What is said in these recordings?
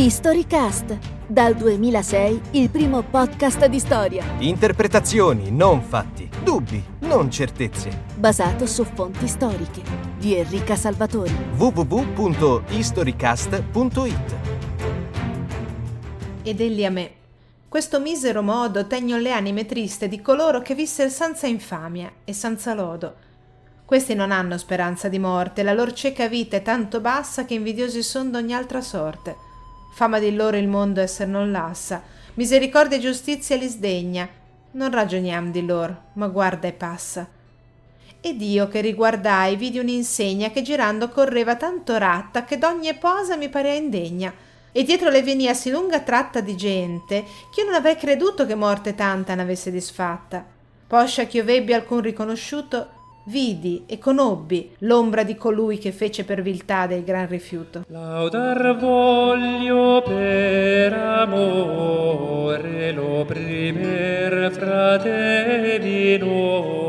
Historycast, dal 2006 il primo podcast di storia, Interpretazioni, non fatti. Dubbi, non certezze. basato su fonti storiche, di Enrica Salvatori. www.historycast.it Ed egli a me. Questo misero modo tegno le anime triste di coloro che vissero senza infamia e senza lodo. Questi non hanno speranza di morte, la lor cieca vita è tanto bassa che invidiosi son d'ogni altra sorte. Fama di loro il mondo esser non lassa, misericordia e giustizia li sdegna. Non ragioniam di lor, ma guarda e passa. Ed io che riguardai vidi un'insegna che girando correva tanto ratta che d'ogni posa mi parea indegna e dietro le venia sì lunga tratta di gente che io non avrei creduto che morte tanta n'avesse disfatta. Poscia ch'io vebbi alcun riconosciuto, vidi e conobbi l'ombra di colui che fece per viltà del gran rifiuto. Laudar voglio per amore l'opprimer frate minore.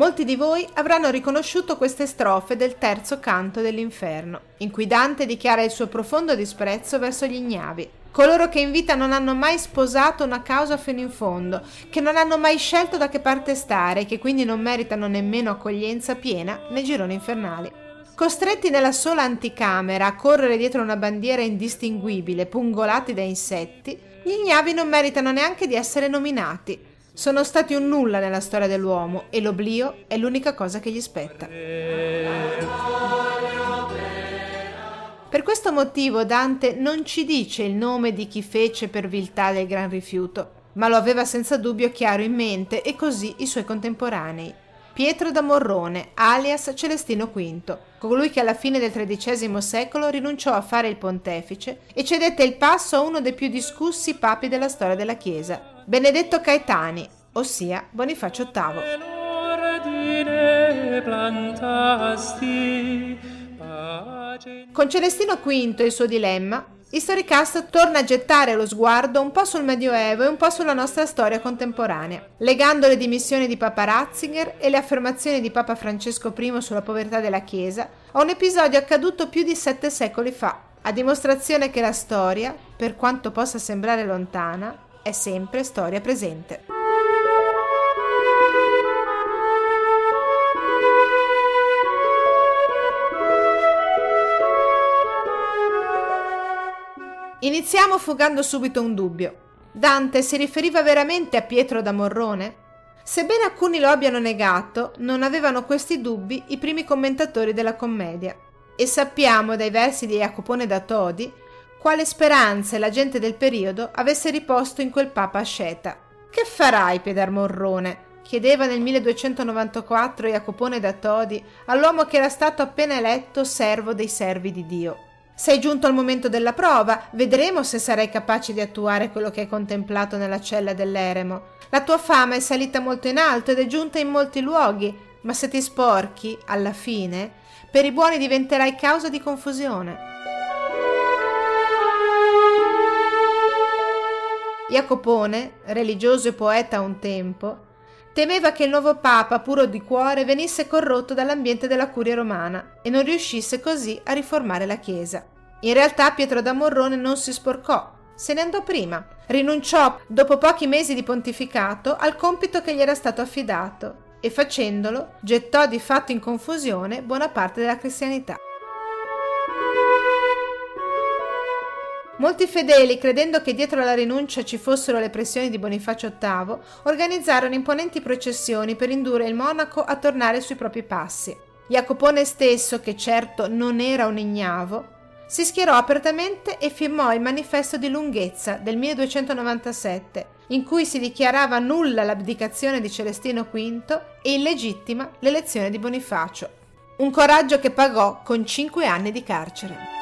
Molti di voi avranno riconosciuto queste strofe del terzo canto dell'inferno, in cui Dante dichiara il suo profondo disprezzo verso gli ignavi, coloro che in vita non hanno mai sposato una causa fino in fondo, che non hanno mai scelto da che parte stare e che quindi non meritano nemmeno accoglienza piena nei gironi infernali. Costretti nella sola anticamera a correre dietro una bandiera indistinguibile, pungolati da insetti, gli ignavi non meritano neanche di essere nominati. Sono stati un nulla nella storia dell'uomo e l'oblio è l'unica cosa che gli spetta. Per questo motivo Dante non ci dice il nome di chi fece per viltà del gran rifiuto, ma lo aveva senza dubbio chiaro in mente e così i suoi contemporanei. Pietro da Morrone, alias Celestino V, colui che alla fine del XIII secolo rinunciò a fare il pontefice e cedette il passo a uno dei più discussi papi della storia della Chiesa, Benedetto Caetani, ossia Bonifacio VIII. Con Celestino V e il suo dilemma, Historicast torna a gettare lo sguardo un po' sul Medioevo e un po' sulla nostra storia contemporanea, legando le dimissioni di Papa Ratzinger e le affermazioni di Papa Francesco I sulla povertà della Chiesa a un episodio accaduto più di sette secoli fa, a dimostrazione che la storia, per quanto possa sembrare lontana, è sempre storia presente. Iniziamo fugando subito un dubbio. Dante si riferiva veramente a Pietro da Morrone? Sebbene alcuni lo abbiano negato, non avevano questi dubbi i primi commentatori della commedia. E sappiamo dai versi di Jacopone da Todi quale speranze la gente del periodo avesse riposto in quel papa asceta. Che farai, Piedar Morrone? chiedeva nel 1294 Jacopone da Todi all'uomo che era stato appena eletto servo dei servi di Dio. Sei giunto al momento della prova, vedremo se sarai capace di attuare quello che hai contemplato nella cella dell'eremo. La tua fama è salita molto in alto ed è giunta in molti luoghi, ma se ti sporchi, alla fine, per i buoni diventerai causa di confusione. Jacopone, religioso e poeta a un tempo, temeva che il nuovo papa, puro di cuore, venisse corrotto dall'ambiente della curia romana e non riuscisse così a riformare la Chiesa. In realtà Pietro da Morrone non si sporcò, se ne andò prima, rinunciò dopo pochi mesi di pontificato al compito che gli era stato affidato e facendolo gettò di fatto in confusione buona parte della cristianità. Molti fedeli, credendo che dietro alla rinuncia ci fossero le pressioni di Bonifacio VIII, organizzarono imponenti processioni per indurre il monaco a tornare sui propri passi. Jacopone stesso, che certo non era un ignavo, si schierò apertamente e firmò il manifesto di lunghezza del 1297, in cui si dichiarava nulla l'abdicazione di Celestino V e illegittima l'elezione di Bonifacio. Un coraggio che pagò con cinque anni di carcere.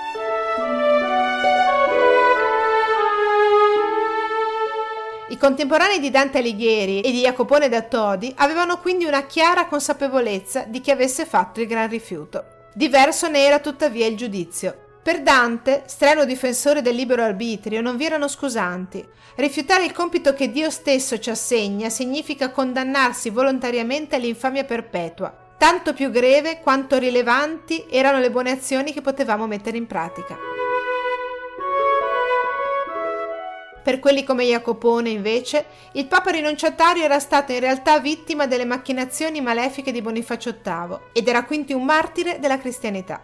I contemporanei di Dante Alighieri e di Jacopone da Todi avevano quindi una chiara consapevolezza di chi avesse fatto il gran rifiuto. Diverso ne era tuttavia il giudizio. Per Dante, strenuo difensore del libero arbitrio, non vi erano scusanti. Rifiutare il compito che Dio stesso ci assegna significa condannarsi volontariamente all'infamia perpetua, tanto più greve quanto rilevanti erano le buone azioni che potevamo mettere in pratica. Per quelli come Jacopone, invece, il Papa rinunciatario era stato in realtà vittima delle macchinazioni malefiche di Bonifacio VIII ed era quindi un martire della cristianità.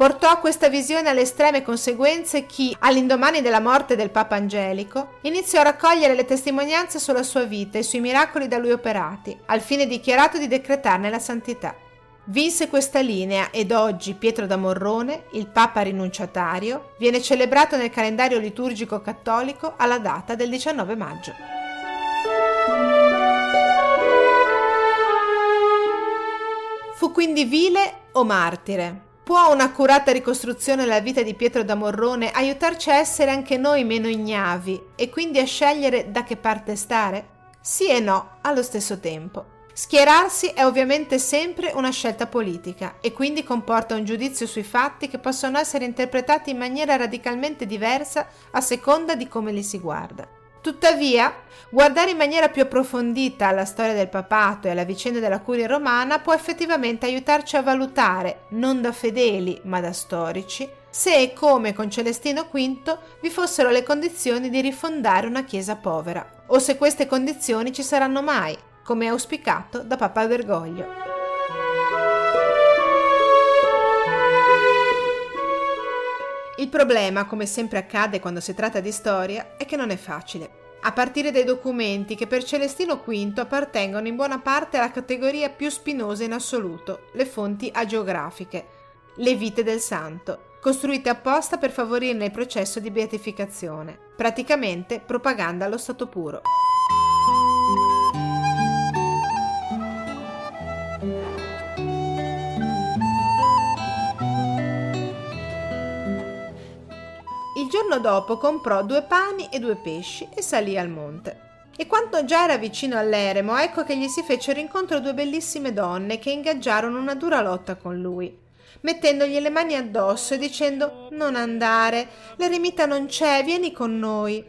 Portò questa visione alle estreme conseguenze chi, all'indomani della morte del Papa Angelico, iniziò a raccogliere le testimonianze sulla sua vita e sui miracoli da lui operati, al fine dichiarato di decretarne la santità. Vinse questa linea ed oggi Pietro da Morrone, il Papa rinunciatario, viene celebrato nel calendario liturgico cattolico alla data del 19 maggio. Fu quindi vile o martire? Può un'accurata ricostruzione della vita di Pietro da Morrone aiutarci a essere anche noi meno ignavi e quindi a scegliere da che parte stare? Sì e no allo stesso tempo. Schierarsi è ovviamente sempre una scelta politica e quindi comporta un giudizio sui fatti che possono essere interpretati in maniera radicalmente diversa a seconda di come li si guarda. Tuttavia, guardare in maniera più approfondita alla storia del papato e alla vicenda della curia romana può effettivamente aiutarci a valutare, non da fedeli ma da storici, se e come con Celestino V vi fossero le condizioni di rifondare una chiesa povera, o se queste condizioni ci saranno mai, come auspicato da Papa Bergoglio. Il problema, come sempre accade quando si tratta di storia, è che non è facile. A partire dai documenti che per Celestino V appartengono in buona parte alla categoria più spinosa in assoluto, le fonti agiografiche, le vite del santo, costruite apposta per favorirne il processo di beatificazione, praticamente propaganda allo stato puro. Giorno dopo comprò due pani e due pesci e salì al monte. E quando già era vicino all'eremo, ecco che gli si fecero incontro due bellissime donne che ingaggiarono una dura lotta con lui, mettendogli le mani addosso e dicendo Non andare, l'eremita non c'è, vieni con noi.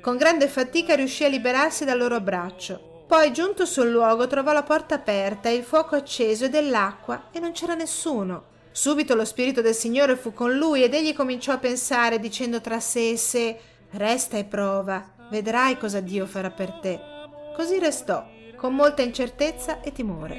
Con grande fatica riuscì a liberarsi dal loro abbraccio. Poi, giunto sul luogo, trovò la porta aperta il fuoco acceso e dell'acqua e non c'era nessuno. Subito lo spirito del Signore fu con lui ed egli cominciò a pensare dicendo tra sé e sé Resta e prova, vedrai cosa Dio farà per te. Così restò, con molta incertezza e timore.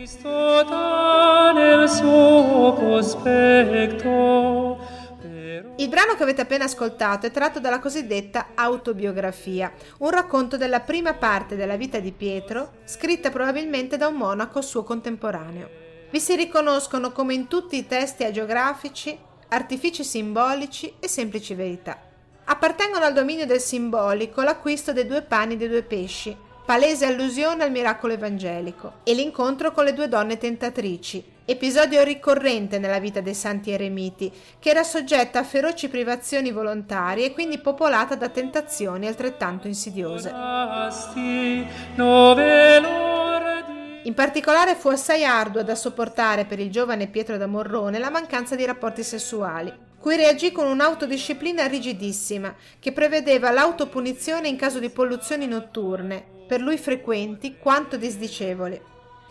Il brano che avete appena ascoltato è tratto dalla cosiddetta autobiografia, un racconto della prima parte della vita di Pietro, scritta probabilmente da un monaco suo contemporaneo. Vi si riconoscono, come in tutti i testi agiografici, artifici simbolici e semplici verità. Appartengono al dominio del simbolico l'acquisto dei due pani e dei due pesci, palese allusione al miracolo evangelico, e l'incontro con le due donne tentatrici, episodio ricorrente nella vita dei santi eremiti, che era soggetta a feroci privazioni volontarie e quindi popolata da tentazioni altrettanto insidiose. In particolare fu assai ardua da sopportare per il giovane Pietro da Morrone la mancanza di rapporti sessuali, cui reagì con un'autodisciplina rigidissima che prevedeva l'autopunizione in caso di polluzioni notturne, per lui frequenti quanto disdicevoli,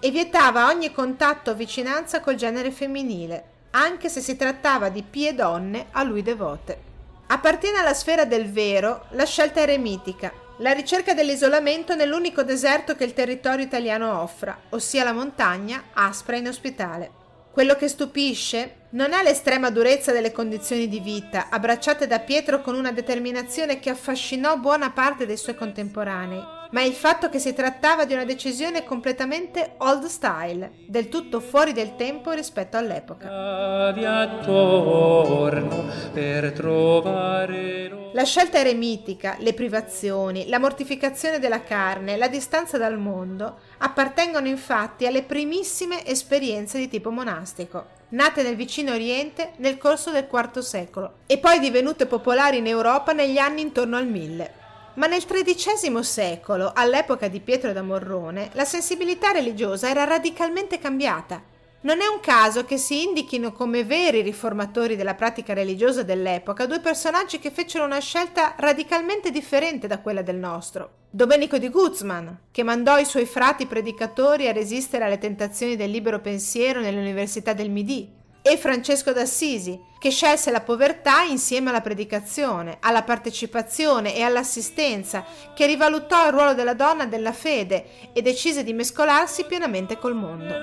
e vietava ogni contatto o vicinanza col genere femminile, anche se si trattava di pie donne a lui devote. Appartiene alla sfera del vero la scelta eremitica, la ricerca dell'isolamento nell'unico deserto che il territorio italiano offra, ossia la montagna aspra e inospitale. Quello che stupisce non è l'estrema durezza delle condizioni di vita, abbracciate da Pietro con una determinazione che affascinò buona parte dei suoi contemporanei, ma il fatto che si trattava di una decisione completamente old style, del tutto fuori del tempo rispetto all'epoca. La scelta eremitica, le privazioni, la mortificazione della carne, la distanza dal mondo appartengono infatti alle primissime esperienze di tipo monastico, nate nel vicino Oriente nel corso del IV secolo e poi divenute popolari in Europa negli anni intorno al 1000. Ma nel XIII secolo, all'epoca di Pietro da Morrone, la sensibilità religiosa era radicalmente cambiata. Non è un caso che si indichino come veri riformatori della pratica religiosa dell'epoca due personaggi che fecero una scelta radicalmente differente da quella del nostro. Domenico di Guzman, che mandò i suoi frati predicatori a resistere alle tentazioni del libero pensiero nelle università del Midi, e Francesco d'Assisi, che scelse la povertà insieme alla predicazione, alla partecipazione e all'assistenza, che rivalutò il ruolo della donna della fede e decise di mescolarsi pienamente col mondo.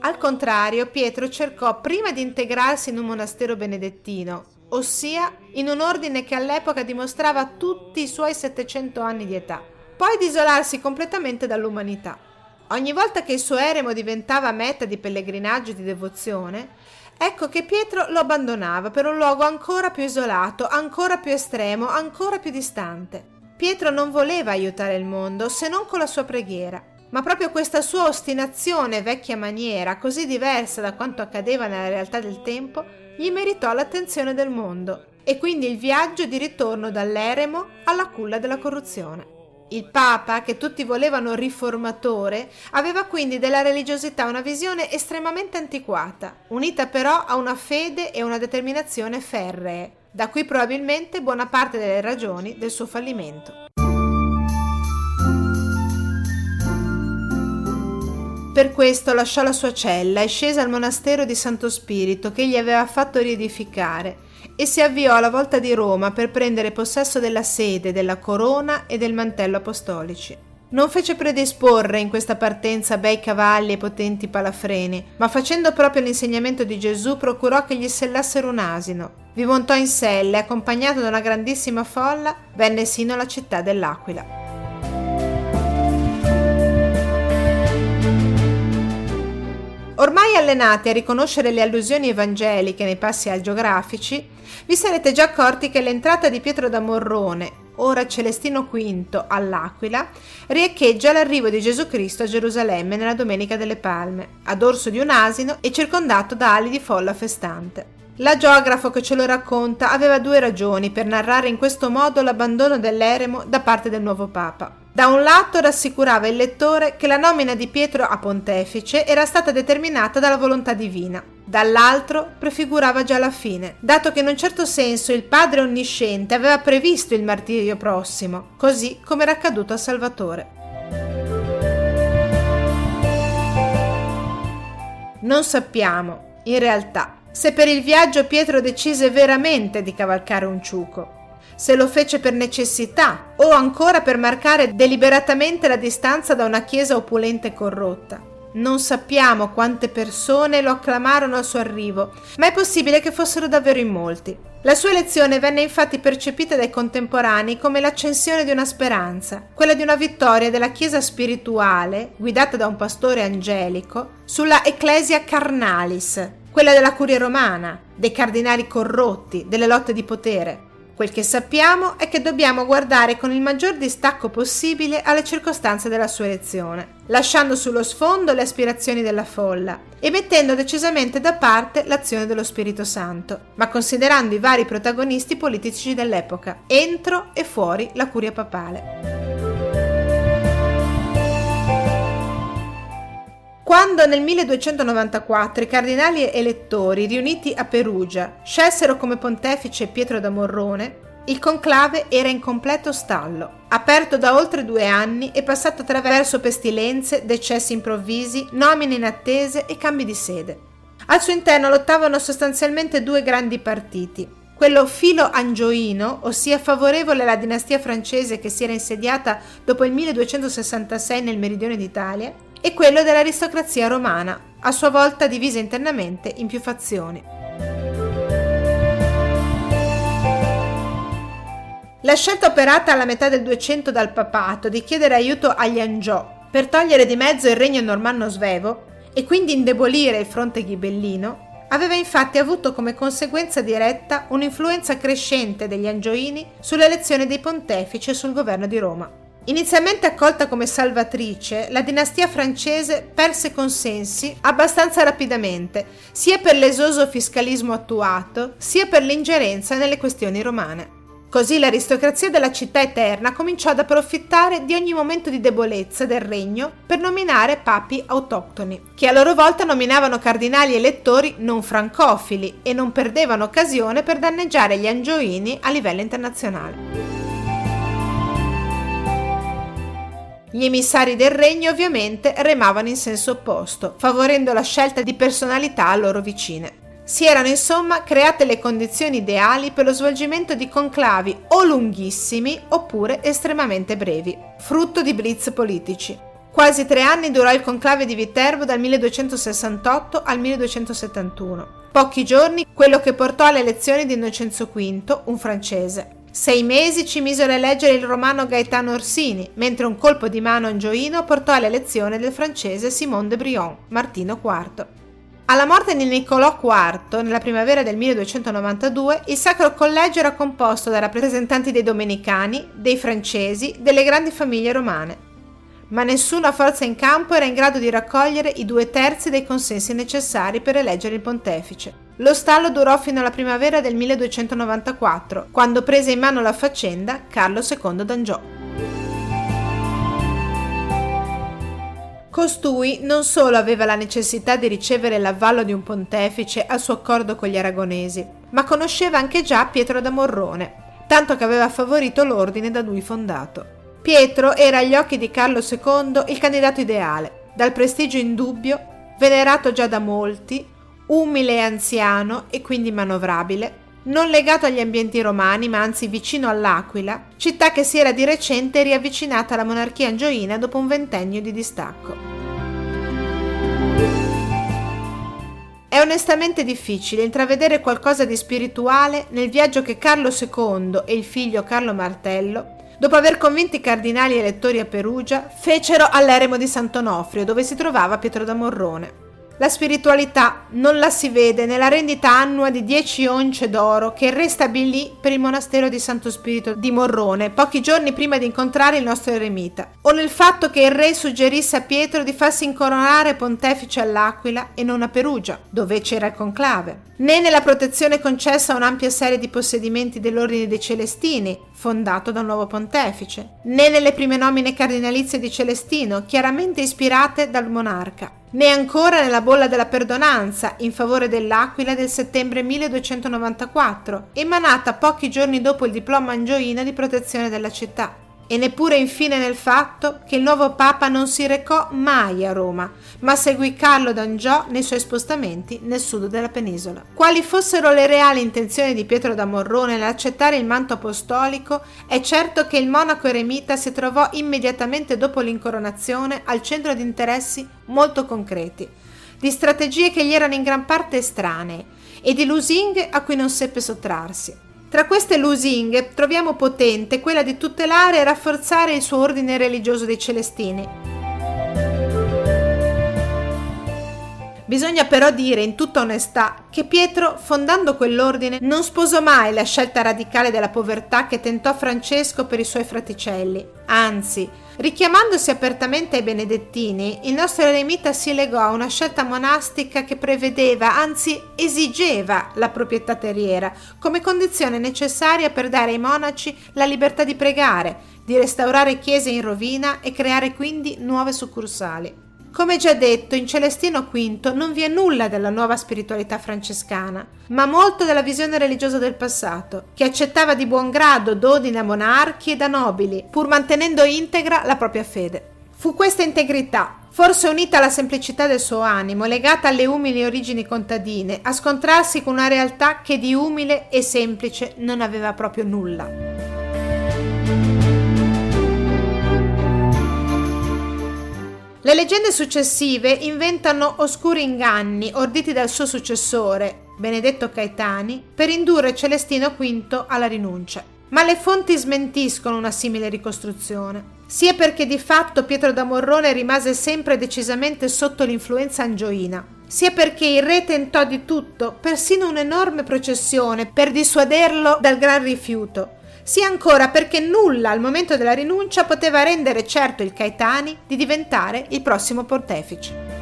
Al contrario, Pietro cercò prima di integrarsi in un monastero benedettino, ossia in un ordine che all'epoca dimostrava tutti i suoi 700 anni di età, poi di isolarsi completamente dall'umanità. Ogni volta che il suo eremo diventava meta di pellegrinaggio e di devozione, ecco che Pietro lo abbandonava per un luogo ancora più isolato, ancora più estremo, ancora più distante. Pietro non voleva aiutare il mondo se non con la sua preghiera, ma proprio questa sua ostinazione vecchia maniera, così diversa da quanto accadeva nella realtà del tempo, gli meritò l'attenzione del mondo e quindi il viaggio di ritorno dall'eremo alla culla della corruzione. Il Papa, che tutti volevano riformatore, aveva quindi della religiosità una visione estremamente antiquata, unita però a una fede e una determinazione ferree, da qui probabilmente buona parte delle ragioni del suo fallimento. Per questo lasciò la sua cella e scese al monastero di Santo Spirito che gli aveva fatto riedificare e si avviò alla volta di Roma per prendere possesso della sede, della corona e del mantello apostolici. Non fece predisporre in questa partenza bei cavalli e potenti palafreni, ma facendo proprio l'insegnamento di Gesù procurò che gli sellassero un asino. Vi montò in selle, accompagnato da una grandissima folla, venne sino alla città dell'Aquila. Ormai allenati a riconoscere le allusioni evangeliche nei passi agiografici, vi sarete già accorti che l'entrata di Pietro da Morrone, ora Celestino V all'Aquila, riecheggia l'arrivo di Gesù Cristo a Gerusalemme nella Domenica delle Palme, a dorso di un asino e circondato da ali di folla festante. L'agiografo che ce lo racconta aveva due ragioni per narrare in questo modo l'abbandono dell'eremo da parte del nuovo Papa. Da un lato rassicurava il lettore che la nomina di Pietro a pontefice era stata determinata dalla volontà divina, dall'altro prefigurava già la fine, dato che in un certo senso il Padre Onnisciente aveva previsto il martirio prossimo, così come era accaduto a Salvatore. Non sappiamo, in realtà, se per il viaggio Pietro decise veramente di cavalcare un ciuco se lo fece per necessità o ancora per marcare deliberatamente la distanza da una chiesa opulenta e corrotta. Non sappiamo quante persone lo acclamarono al suo arrivo, ma è possibile che fossero davvero in molti. La sua elezione venne infatti percepita dai contemporanei come l'accensione di una speranza, quella di una vittoria della Chiesa spirituale, guidata da un pastore angelico, sulla Ecclesia carnalis, quella della curia romana, dei cardinali corrotti, delle lotte di potere. Quel che sappiamo è che dobbiamo guardare con il maggior distacco possibile alle circostanze della sua elezione, lasciando sullo sfondo le aspirazioni della folla e mettendo decisamente da parte l'azione dello Spirito Santo, ma considerando i vari protagonisti politici dell'epoca, entro e fuori la curia papale. Quando nel 1294 i cardinali elettori riuniti a Perugia scelsero come pontefice Pietro da Morrone, il conclave era in completo stallo, aperto da oltre due anni e passato attraverso pestilenze, decessi improvvisi, nomine inattese e cambi di sede. Al suo interno lottavano sostanzialmente due grandi partiti, quello filo-angioino, ossia favorevole alla dinastia francese che si era insediata dopo il 1266 nel meridione d'Italia, e quello dell'aristocrazia romana, a sua volta divisa internamente in più fazioni. La scelta operata alla metà del 200 dal papato di chiedere aiuto agli Angiò per togliere di mezzo il regno normanno svevo e quindi indebolire il fronte ghibellino aveva infatti avuto come conseguenza diretta un'influenza crescente degli Angioini sull'elezione dei pontefici e sul governo di Roma. Inizialmente accolta come salvatrice, la dinastia francese perse consensi abbastanza rapidamente, sia per l'esoso fiscalismo attuato, sia per l'ingerenza nelle questioni romane. Così l'aristocrazia della città eterna cominciò ad approfittare di ogni momento di debolezza del regno per nominare papi autoctoni, che a loro volta nominavano cardinali elettori non francofili e non perdevano occasione per danneggiare gli angioini a livello internazionale. Gli emissari del regno ovviamente remavano in senso opposto, favorendo la scelta di personalità a loro vicine. Si erano insomma create le condizioni ideali per lo svolgimento di conclavi o lunghissimi oppure estremamente brevi, frutto di blitz politici. Quasi tre anni durò il conclave di Viterbo dal 1268 al 1271. Pochi giorni quello che portò alle elezioni di Innocenzo V, un francese. Sei mesi ci misero a eleggere il romano Gaetano Orsini, mentre un colpo di mano angioino portò all'elezione del francese Simone de Brion, Martino IV. Alla morte di Niccolò IV, nella primavera del 1292, il Sacro Collegio era composto da rappresentanti dei Domenicani, dei Francesi, delle grandi famiglie romane. Ma nessuna forza in campo era in grado di raccogliere i due terzi dei consensi necessari per eleggere il pontefice. Lo stallo durò fino alla primavera del 1294, quando prese in mano la faccenda Carlo II d'Angiò. Costui non solo aveva la necessità di ricevere l'avvallo di un pontefice al suo accordo con gli aragonesi, ma conosceva anche già Pietro da Morrone, tanto che aveva favorito l'ordine da lui fondato. Pietro era agli occhi di Carlo II il candidato ideale, dal prestigio indubbio, venerato già da molti, umile e anziano e quindi manovrabile, non legato agli ambienti romani, ma anzi vicino all'Aquila, città che si era di recente riavvicinata alla monarchia angioina dopo un ventennio di distacco. È onestamente difficile intravedere qualcosa di spirituale nel viaggio che Carlo II e il figlio Carlo Martello, dopo aver convinto i cardinali elettori a Perugia, fecero all'eremo di Sant'Onofrio, dove si trovava Pietro da Morrone. La spiritualità non la si vede nella rendita annua di 10 once d'oro che il re stabilì per il monastero di Santo Spirito di Morrone pochi giorni prima di incontrare il nostro eremita, o nel fatto che il re suggerisse a Pietro di farsi incoronare pontefice all'Aquila e non a Perugia, dove c'era il conclave, né nella protezione concessa a un'ampia serie di possedimenti dell'Ordine dei Celestini, fondato dal nuovo pontefice, né nelle prime nomine cardinalizie di Celestino, chiaramente ispirate dal monarca né ancora nella bolla della perdonanza in favore dell'Aquila del settembre 1294, emanata pochi giorni dopo il diploma angioina di protezione della città e neppure infine nel fatto che il nuovo Papa non si recò mai a Roma, ma seguì Carlo d'Angiò nei suoi spostamenti nel sud della penisola. Quali fossero le reali intenzioni di Pietro da Morrone nell'accettare il manto apostolico, è certo che il monaco eremita si trovò immediatamente dopo l'incoronazione al centro di interessi molto concreti, di strategie che gli erano in gran parte estranee e di lusinghe a cui non seppe sottrarsi. Tra queste lusinghe troviamo potente quella di tutelare e rafforzare il suo ordine religioso dei Celestini. Bisogna però dire in tutta onestà che Pietro, fondando quell'ordine, non sposò mai la scelta radicale della povertà che tentò Francesco per i suoi fraticelli. Anzi, Richiamandosi apertamente ai benedettini, il nostro eremita si legò a una scelta monastica che prevedeva, anzi esigeva, la proprietà terriera come condizione necessaria per dare ai monaci la libertà di pregare, di restaurare chiese in rovina e creare quindi nuove succursali. Come già detto, in Celestino V non vi è nulla della nuova spiritualità francescana, ma molto della visione religiosa del passato, che accettava di buon grado doni da monarchi e da nobili, pur mantenendo integra la propria fede. Fu questa integrità, forse unita alla semplicità del suo animo, legata alle umili origini contadine, a scontrarsi con una realtà che di umile e semplice non aveva proprio nulla. Le leggende successive inventano oscuri inganni orditi dal suo successore, Benedetto Caetani, per indurre Celestino V alla rinuncia. Ma le fonti smentiscono una simile ricostruzione, sia perché di fatto Pietro da Morrone rimase sempre decisamente sotto l'influenza angioina, sia perché il re tentò di tutto, persino un'enorme processione, per dissuaderlo dal gran rifiuto, sia ancora perché nulla al momento della rinuncia poteva rendere certo il Caetani di diventare il prossimo pontefice.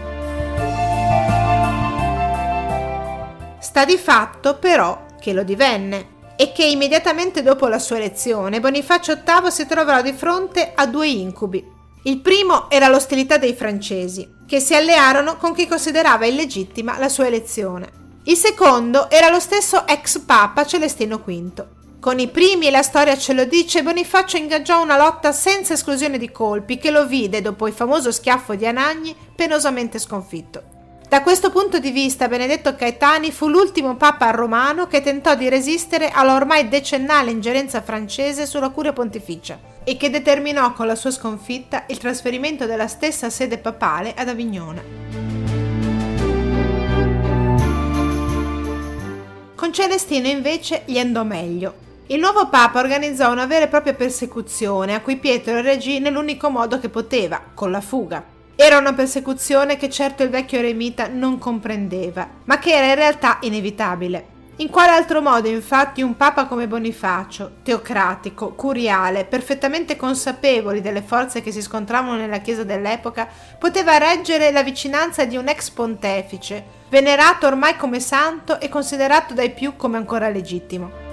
Sta di fatto però che lo divenne e che immediatamente dopo la sua elezione Bonifacio VIII si troverà di fronte a due incubi. Il primo era l'ostilità dei francesi, che si allearono con chi considerava illegittima la sua elezione. Il secondo era lo stesso ex papa Celestino V. Con i primi, la storia ce lo dice, Bonifacio ingaggiò una lotta senza esclusione di colpi che lo vide, dopo il famoso schiaffo di Anagni, penosamente sconfitto. Da questo punto di vista, Benedetto Caetani fu l'ultimo papa romano che tentò di resistere alla ormai decennale ingerenza francese sulla curia pontificia e che determinò con la sua sconfitta il trasferimento della stessa sede papale ad Avignone. Con Celestino invece gli andò meglio. Il nuovo Papa organizzò una vera e propria persecuzione a cui Pietro reagì nell'unico modo che poteva, con la fuga. Era una persecuzione che certo il vecchio eremita non comprendeva, ma che era in realtà inevitabile. In quale altro modo, infatti, un papa come Bonifacio, teocratico, curiale, perfettamente consapevoli delle forze che si scontravano nella Chiesa dell'epoca, poteva reggere la vicinanza di un ex pontefice, venerato ormai come santo e considerato dai più come ancora legittimo?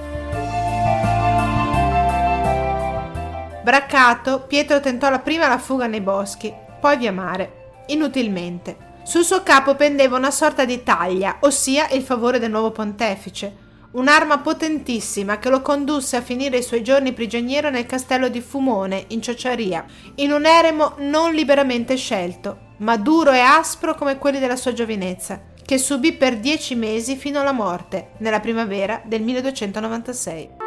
Braccato, Pietro tentò la prima la fuga nei boschi, poi via mare. Inutilmente. Sul suo capo pendeva una sorta di taglia, ossia il favore del nuovo pontefice, un'arma potentissima che lo condusse a finire i suoi giorni prigioniero nel castello di Fumone, in Ciociaria, in un eremo non liberamente scelto, ma duro e aspro come quelli della sua giovinezza, che subì per dieci mesi fino alla morte, nella primavera del 1296.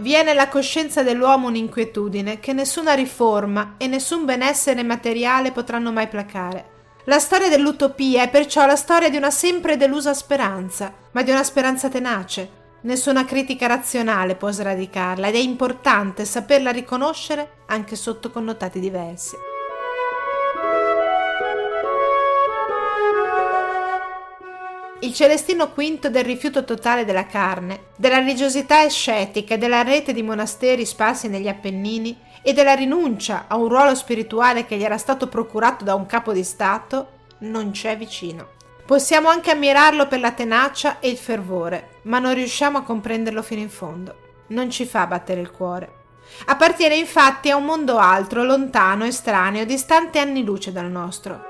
Vi è nella coscienza dell'uomo un'inquietudine che nessuna riforma e nessun benessere materiale potranno mai placare. La storia dell'utopia è perciò la storia di una sempre delusa speranza, ma di una speranza tenace. Nessuna critica razionale può sradicarla ed è importante saperla riconoscere anche sotto connotati diversi. Il Celestino V del rifiuto totale della carne, della religiosità ascetica e della rete di monasteri sparsi negli Appennini e della rinuncia a un ruolo spirituale che gli era stato procurato da un capo di Stato, non c'è vicino. Possiamo anche ammirarlo per la tenacia e il fervore, ma non riusciamo a comprenderlo fino in fondo. Non ci fa battere il cuore. Appartiene infatti a un mondo altro, lontano, estraneo, distante anni luce dal nostro.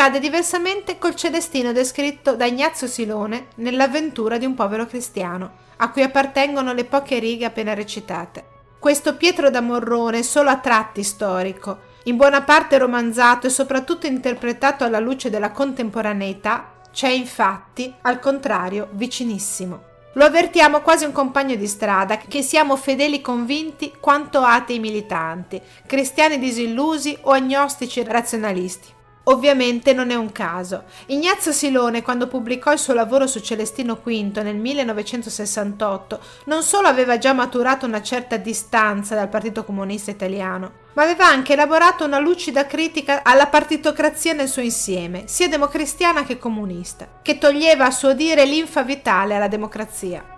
Accade diversamente col Celestino descritto da Ignazio Silone nell'avventura di un povero cristiano, a cui appartengono le poche righe appena recitate. Questo Pietro da Morrone, solo a tratti storico, in buona parte romanzato e soprattutto interpretato alla luce della contemporaneità, c'è infatti, al contrario, vicinissimo. Lo avvertiamo quasi un compagno di strada, che siamo fedeli convinti quanto atei militanti, cristiani disillusi o agnostici razionalisti. Ovviamente non è un caso. Ignazio Silone, quando pubblicò il suo lavoro su Celestino V nel 1968, non solo aveva già maturato una certa distanza dal Partito Comunista Italiano, ma aveva anche elaborato una lucida critica alla partitocrazia nel suo insieme, sia democristiana che comunista, che toglieva a suo dire l'infa vitale alla democrazia.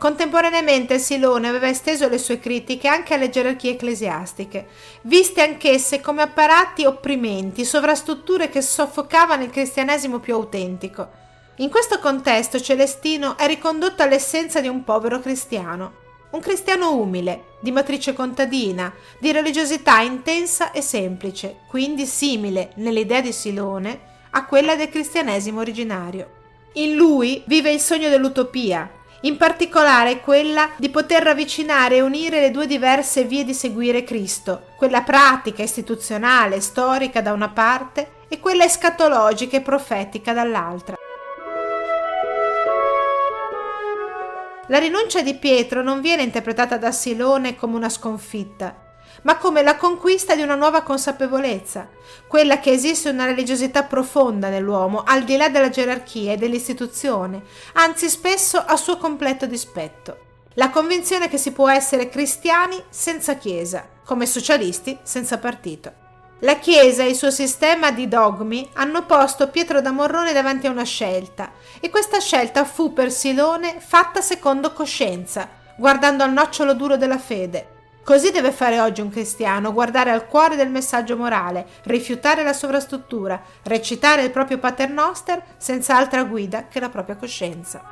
Contemporaneamente Silone aveva esteso le sue critiche anche alle gerarchie ecclesiastiche, viste anch'esse come apparati opprimenti, sovrastrutture che soffocavano il cristianesimo più autentico. In questo contesto Celestino è ricondotto all'essenza di un povero cristiano, un cristiano umile, di matrice contadina, di religiosità intensa e semplice, quindi simile nell'idea di Silone a quella del cristianesimo originario. In lui vive il sogno dell'utopia, in particolare quella di poter ravvicinare e unire le due diverse vie di seguire Cristo, quella pratica, istituzionale, storica da una parte e quella escatologica e profetica dall'altra. La rinuncia di Pietro non viene interpretata da Silone come una sconfitta, ma come la conquista di una nuova consapevolezza, quella che esiste una religiosità profonda nell'uomo, al di là della gerarchia e dell'istituzione, anzi spesso a suo completo dispetto. La convinzione che si può essere cristiani senza Chiesa, come socialisti senza partito. La Chiesa e il suo sistema di dogmi hanno posto Pietro da Morrone davanti a una scelta, e questa scelta fu per Silone fatta secondo coscienza, guardando al nocciolo duro della fede, Così deve fare oggi un cristiano, guardare al cuore del messaggio morale, rifiutare la sovrastruttura, recitare il proprio paternoster senza altra guida che la propria coscienza.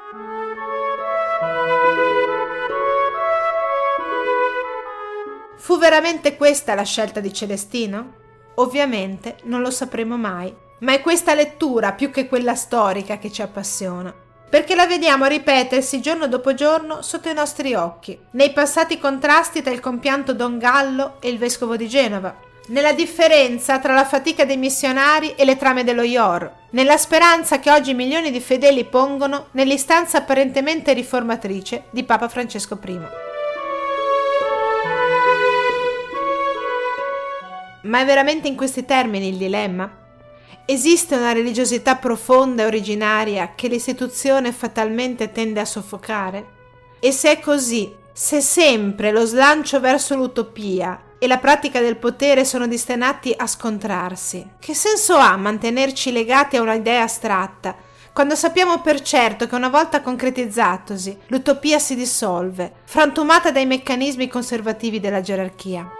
Fu veramente questa la scelta di Celestino? Ovviamente non lo sapremo mai, ma è questa lettura più che quella storica che ci appassiona perché la vediamo ripetersi giorno dopo giorno sotto i nostri occhi, nei passati contrasti tra il compianto Don Gallo e il vescovo di Genova, nella differenza tra la fatica dei missionari e le trame dello IOR, nella speranza che oggi milioni di fedeli pongono nell'istanza apparentemente riformatrice di Papa Francesco I. Ma è veramente in questi termini il dilemma? Esiste una religiosità profonda e originaria che l'istituzione fatalmente tende a soffocare? E se è così, se sempre lo slancio verso l'utopia e la pratica del potere sono destinati a scontrarsi, che senso ha mantenerci legati a un'idea astratta quando sappiamo per certo che una volta concretizzatosi l'utopia si dissolve, frantumata dai meccanismi conservativi della gerarchia?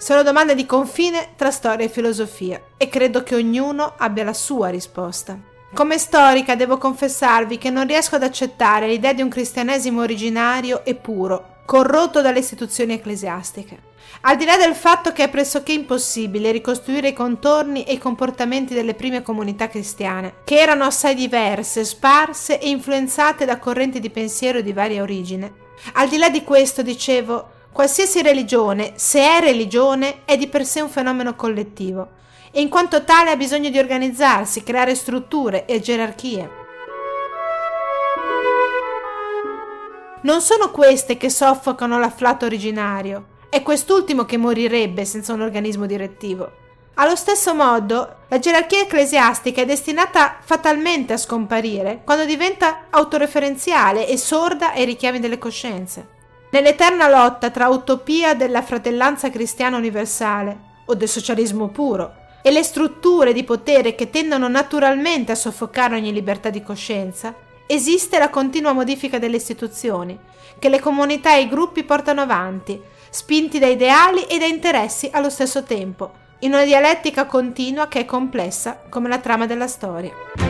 Sono domande di confine tra storia e filosofia e credo che ognuno abbia la sua risposta. Come storica devo confessarvi che non riesco ad accettare l'idea di un cristianesimo originario e puro, corrotto dalle istituzioni ecclesiastiche. Al di là del fatto che è pressoché impossibile ricostruire i contorni e i comportamenti delle prime comunità cristiane, che erano assai diverse, sparse e influenzate da correnti di pensiero di varia origine, al di là di questo, dicevo, Qualsiasi religione, se è religione, è di per sé un fenomeno collettivo e in quanto tale ha bisogno di organizzarsi, creare strutture e gerarchie. Non sono queste che soffocano l'afflato originario, è quest'ultimo che morirebbe senza un organismo direttivo. Allo stesso modo, la gerarchia ecclesiastica è destinata fatalmente a scomparire quando diventa autoreferenziale e sorda ai richiami delle coscienze. Nell'eterna lotta tra utopia della fratellanza cristiana universale o del socialismo puro e le strutture di potere che tendono naturalmente a soffocare ogni libertà di coscienza, esiste la continua modifica delle istituzioni, che le comunità e i gruppi portano avanti, spinti da ideali e da interessi allo stesso tempo, in una dialettica continua che è complessa come la trama della storia.